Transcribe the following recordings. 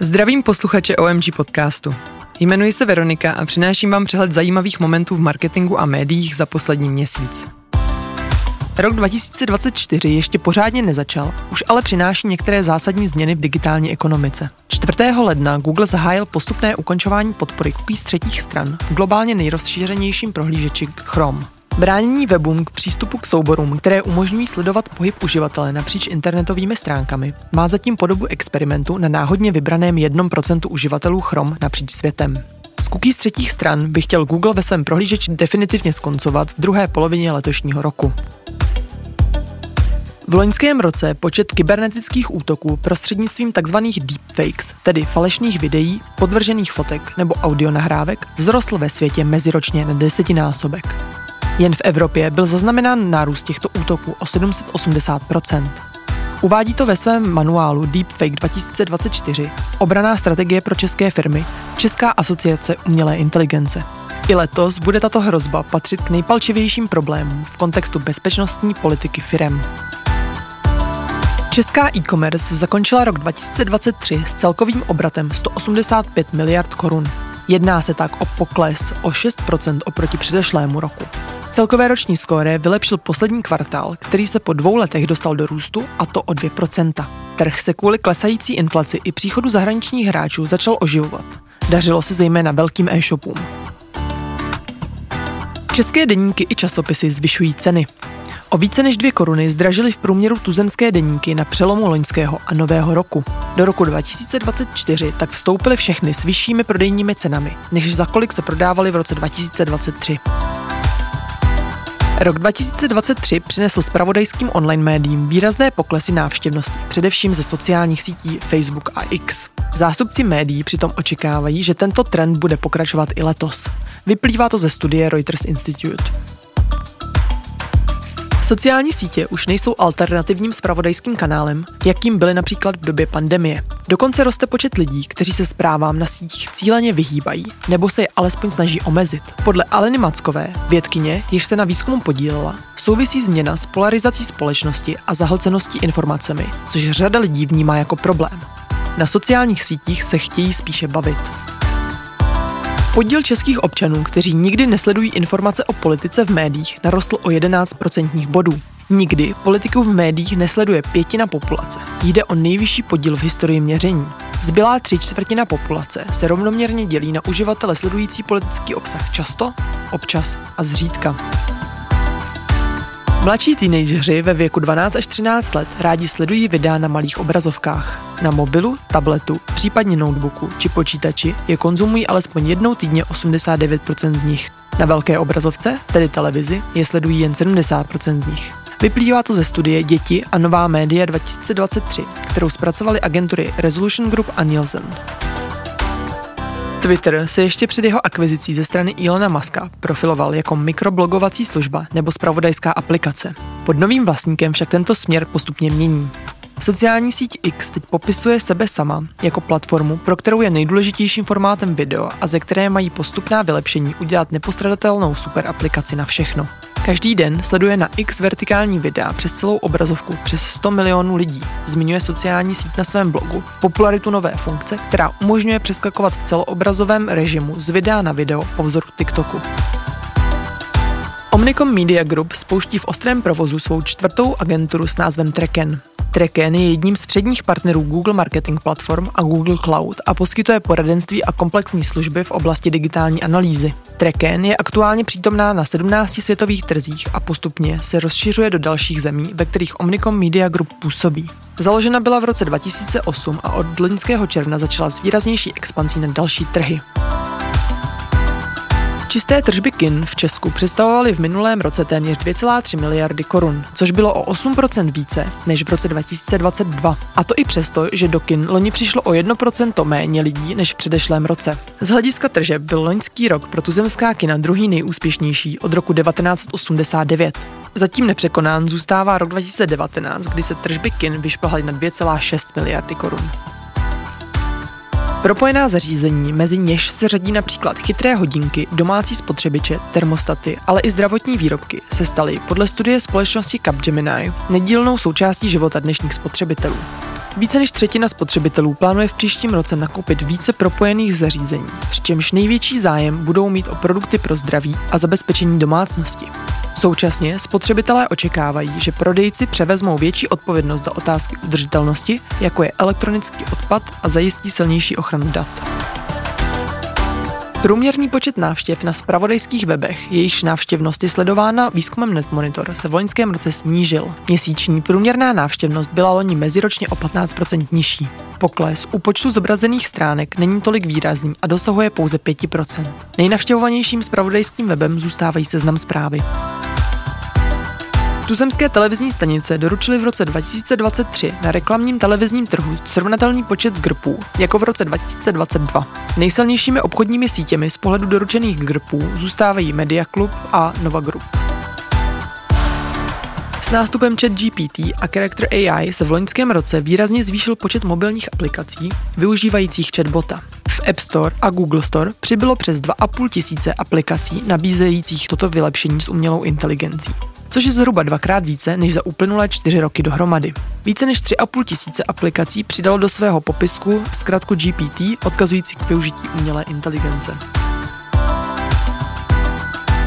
Zdravím posluchače OMG podcastu. Jmenuji se Veronika a přináším vám přehled zajímavých momentů v marketingu a médiích za poslední měsíc. Rok 2024 ještě pořádně nezačal, už ale přináší některé zásadní změny v digitální ekonomice. 4. ledna Google zahájil postupné ukončování podpory cookies třetích stran v globálně nejrozšířenějším prohlížeči Chrome. Bránění webům k přístupu k souborům, které umožňují sledovat pohyb uživatele napříč internetovými stránkami, má zatím podobu experimentu na náhodně vybraném 1% uživatelů Chrome napříč světem. Z cookies třetích stran by chtěl Google ve svém prohlížeči definitivně skoncovat v druhé polovině letošního roku. V loňském roce počet kybernetických útoků prostřednictvím tzv. deepfakes, tedy falešných videí, podvržených fotek nebo audionahrávek, vzrostl ve světě meziročně na desetinásobek. Jen v Evropě byl zaznamenán nárůst těchto útoků o 780% Uvádí to ve svém manuálu Deepfake 2024 obraná strategie pro české firmy Česká asociace umělé inteligence. I letos bude tato hrozba patřit k nejpalčivějším problémům v kontextu bezpečnostní politiky firem. Česká e-commerce zakončila rok 2023 s celkovým obratem 185 miliard korun. Jedná se tak o pokles o 6% oproti předešlému roku. Celkové roční skóre vylepšil poslední kvartál, který se po dvou letech dostal do růstu a to o 2%. Trh se kvůli klesající inflaci i příchodu zahraničních hráčů začal oživovat. Dařilo se zejména velkým e-shopům. České deníky i časopisy zvyšují ceny. O více než dvě koruny zdražily v průměru tuzemské deníky na přelomu loňského a nového roku. Do roku 2024 tak vstoupily všechny s vyššími prodejními cenami, než za kolik se prodávaly v roce 2023. Rok 2023 přinesl spravodajským online médiím výrazné poklesy návštěvnosti, především ze sociálních sítí Facebook a X. Zástupci médií přitom očekávají, že tento trend bude pokračovat i letos. Vyplývá to ze studie Reuters Institute. Sociální sítě už nejsou alternativním spravodajským kanálem, jakým byly například v době pandemie. Dokonce roste počet lidí, kteří se zprávám na sítích cíleně vyhýbají, nebo se je alespoň snaží omezit. Podle Aleny Mackové, vědkyně, jež se na výzkumu podílela, souvisí změna s polarizací společnosti a zahlceností informacemi, což řada lidí vnímá jako problém. Na sociálních sítích se chtějí spíše bavit. Podíl českých občanů, kteří nikdy nesledují informace o politice v médiích, narostl o 11 procentních bodů. Nikdy politiku v médiích nesleduje pětina populace. Jde o nejvyšší podíl v historii měření. Zbylá tři čtvrtina populace se rovnoměrně dělí na uživatele sledující politický obsah často, občas a zřídka. Mladší teenageři ve věku 12 až 13 let rádi sledují videa na malých obrazovkách. Na mobilu, tabletu, případně notebooku či počítači je konzumují alespoň jednou týdně 89% z nich. Na velké obrazovce, tedy televizi, je sledují jen 70% z nich. Vyplývá to ze studie Děti a nová média 2023, kterou zpracovali agentury Resolution Group a Nielsen. Twitter se ještě před jeho akvizicí ze strany Ilona Muska profiloval jako mikroblogovací služba nebo spravodajská aplikace. Pod novým vlastníkem však tento směr postupně mění. Sociální síť X teď popisuje sebe sama jako platformu, pro kterou je nejdůležitějším formátem video a ze které mají postupná vylepšení udělat nepostradatelnou super aplikaci na všechno. Každý den sleduje na X vertikální videa přes celou obrazovku přes 100 milionů lidí. Zmiňuje sociální síť na svém blogu popularitu nové funkce, která umožňuje přeskakovat v celoobrazovém režimu z videa na video po vzoru TikToku. Omnicom Media Group spouští v ostrém provozu svou čtvrtou agenturu s názvem Treken. Treken je jedním z předních partnerů Google Marketing Platform a Google Cloud a poskytuje poradenství a komplexní služby v oblasti digitální analýzy. Treken je aktuálně přítomná na 17 světových trzích a postupně se rozšiřuje do dalších zemí, ve kterých Omnicom Media Group působí. Založena byla v roce 2008 a od loňského června začala s výraznější expansí na další trhy. Čisté tržby kin v Česku představovaly v minulém roce téměř 2,3 miliardy korun, což bylo o 8% více než v roce 2022. A to i přesto, že do kin loni přišlo o 1% méně lidí než v předešlém roce. Z hlediska tržeb byl loňský rok pro tuzemská kina druhý nejúspěšnější od roku 1989. Zatím nepřekonán zůstává rok 2019, kdy se tržby kin vyšplhaly na 2,6 miliardy korun. Propojená zařízení, mezi něž se řadí například chytré hodinky, domácí spotřebiče, termostaty, ale i zdravotní výrobky, se staly podle studie společnosti Capgemini nedílnou součástí života dnešních spotřebitelů. Více než třetina spotřebitelů plánuje v příštím roce nakoupit více propojených zařízení, přičemž největší zájem budou mít o produkty pro zdraví a zabezpečení domácnosti. Současně spotřebitelé očekávají, že prodejci převezmou větší odpovědnost za otázky udržitelnosti, jako je elektronický odpad a zajistí silnější ochranu dat. Průměrný počet návštěv na spravodajských webech, jejichž návštěvnost je sledována výzkumem NetMonitor, se v loňském roce snížil. Měsíční průměrná návštěvnost byla loni meziročně o 15% nižší. Pokles u počtu zobrazených stránek není tolik výrazný a dosahuje pouze 5%. Nejnavštěvovanějším spravodajským webem zůstávají seznam zprávy. Tuzemské televizní stanice doručily v roce 2023 na reklamním televizním trhu srovnatelný počet grpů jako v roce 2022. Nejsilnějšími obchodními sítěmi z pohledu doručených grpů zůstávají Media Club a Nova Group. S nástupem ChatGPT a Character AI se v loňském roce výrazně zvýšil počet mobilních aplikací využívajících chatbota. V App Store a Google Store přibylo přes 2,5 tisíce aplikací nabízejících toto vylepšení s umělou inteligencí což je zhruba dvakrát více než za uplynulé čtyři roky dohromady. Více než 3,5 tisíce aplikací přidalo do svého popisku zkrátku GPT, odkazující k využití umělé inteligence.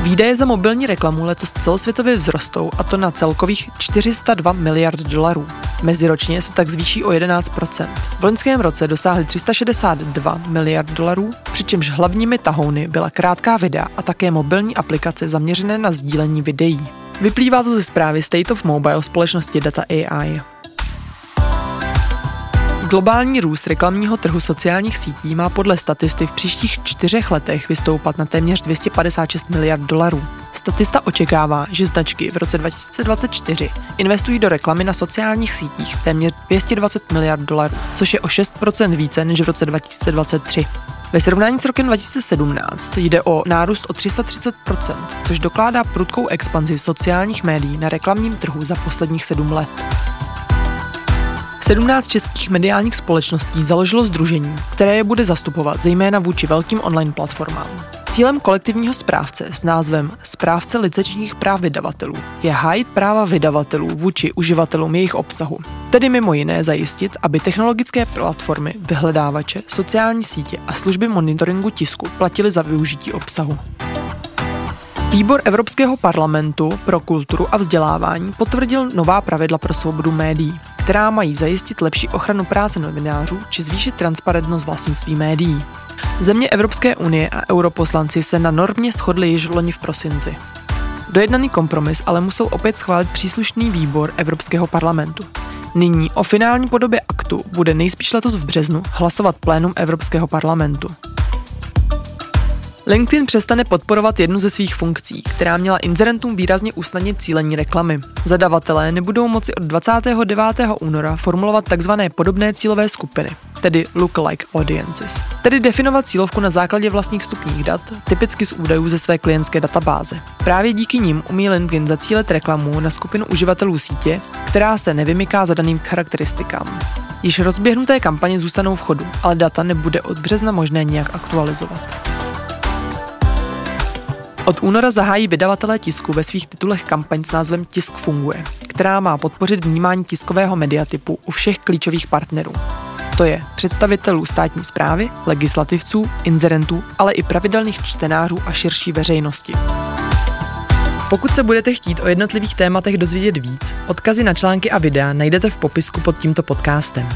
Výdaje za mobilní reklamu letos celosvětově vzrostou a to na celkových 402 miliard dolarů. Meziročně se tak zvýší o 11%. V loňském roce dosáhly 362 miliard dolarů, přičemž hlavními tahouny byla krátká videa a také mobilní aplikace zaměřené na sdílení videí. Vyplývá to ze zprávy State of Mobile společnosti Data AI. Globální růst reklamního trhu sociálních sítí má podle statistik v příštích čtyřech letech vystoupat na téměř 256 miliard dolarů. Statista očekává, že značky v roce 2024 investují do reklamy na sociálních sítích téměř 220 miliard dolarů, což je o 6% více než v roce 2023. Ve srovnání s rokem 2017 jde o nárůst o 330%, což dokládá prudkou expanzi sociálních médií na reklamním trhu za posledních sedm let. 17 českých mediálních společností založilo združení, které je bude zastupovat zejména vůči velkým online platformám. Cílem kolektivního správce s názvem Správce licenčních práv vydavatelů je hájit práva vydavatelů vůči uživatelům jejich obsahu, tedy mimo jiné zajistit, aby technologické platformy, vyhledávače, sociální sítě a služby monitoringu tisku platily za využití obsahu. Výbor Evropského parlamentu pro kulturu a vzdělávání potvrdil nová pravidla pro svobodu médií, která mají zajistit lepší ochranu práce novinářů či zvýšit transparentnost vlastnictví médií. Země Evropské unie a europoslanci se na normě shodli již v loni v prosinci. Dojednaný kompromis ale musel opět schválit příslušný výbor Evropského parlamentu. Nyní o finální podobě aktu bude nejspíš letos v březnu hlasovat plénum Evropského parlamentu. LinkedIn přestane podporovat jednu ze svých funkcí, která měla inzerentům výrazně usnadnit cílení reklamy. Zadavatelé nebudou moci od 29. února formulovat tzv. podobné cílové skupiny, tedy lookalike audiences, tedy definovat cílovku na základě vlastních vstupních dat, typicky z údajů ze své klientské databáze. Právě díky nim umí LinkedIn zacílit reklamu na skupinu uživatelů sítě, která se nevymyká zadaným charakteristikám. Již rozběhnuté kampaně zůstanou v chodu, ale data nebude od března možné nijak aktualizovat. Od února zahájí vydavatelé tisku ve svých titulech kampaň s názvem Tisk funguje, která má podpořit vnímání tiskového mediatypu u všech klíčových partnerů. To je představitelů státní zprávy, legislativců, inzerentů, ale i pravidelných čtenářů a širší veřejnosti. Pokud se budete chtít o jednotlivých tématech dozvědět víc, odkazy na články a videa najdete v popisku pod tímto podcastem.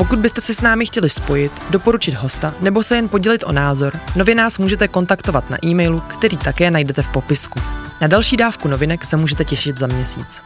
Pokud byste se s námi chtěli spojit, doporučit hosta nebo se jen podělit o názor, nově nás můžete kontaktovat na e-mailu, který také najdete v popisku. Na další dávku novinek se můžete těšit za měsíc.